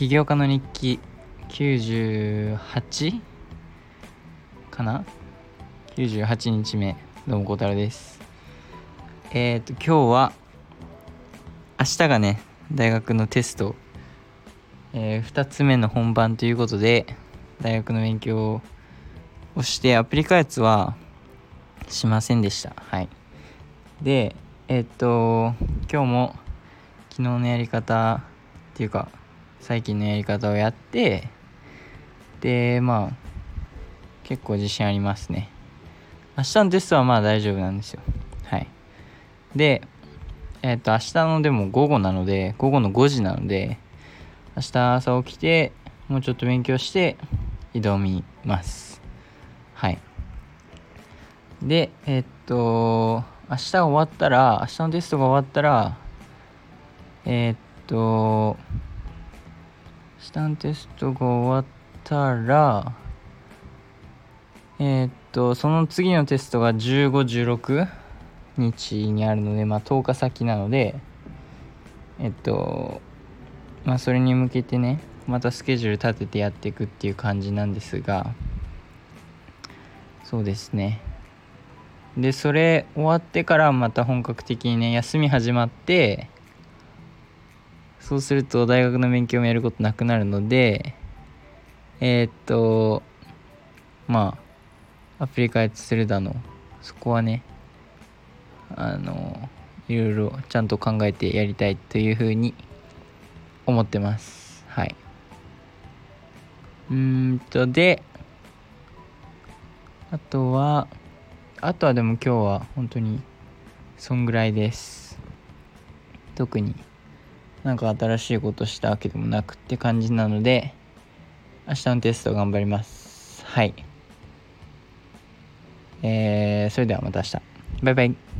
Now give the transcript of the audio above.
起業家の日記98かな？98日目どうも孝太郎です。えっ、ー、と今日は明日がね大学のテスト、えー、2つ目の本番ということで大学の勉強をしてアプリ開発はしませんでした。はい。でえっ、ー、と今日も昨日のやり方っていうか最近のやり方をやってでまあ結構自信ありますね。明日のテストはまあ大丈夫なんですよ。はい。でえっ、ー、と明日のでも午後なので午後の5時なので明日朝起きてもうちょっと勉強して挑みます。はい。でえっ、ー、と明日終わったら明日のテストが終わったらえっ、とスタンテストが終わったらえー、っとその次のテストが1516日にあるのでまあ10日先なのでえっとまあそれに向けてねまたスケジュール立ててやっていくっていう感じなんですがそうですね。でそれ終わってからまた本格的にね休み始まってそうすると大学の勉強もやることなくなるのでえー、っとまあアプリ開発するだのそこはねあのいろいろちゃんと考えてやりたいというふうに思ってます。はい。うんとであとはあとはでも今日は本当にそんぐらいです。特になんか新しいことしたわけでもなくって感じなので明日のテスト頑張ります。はい。えー、それではまた明日。バイバイ。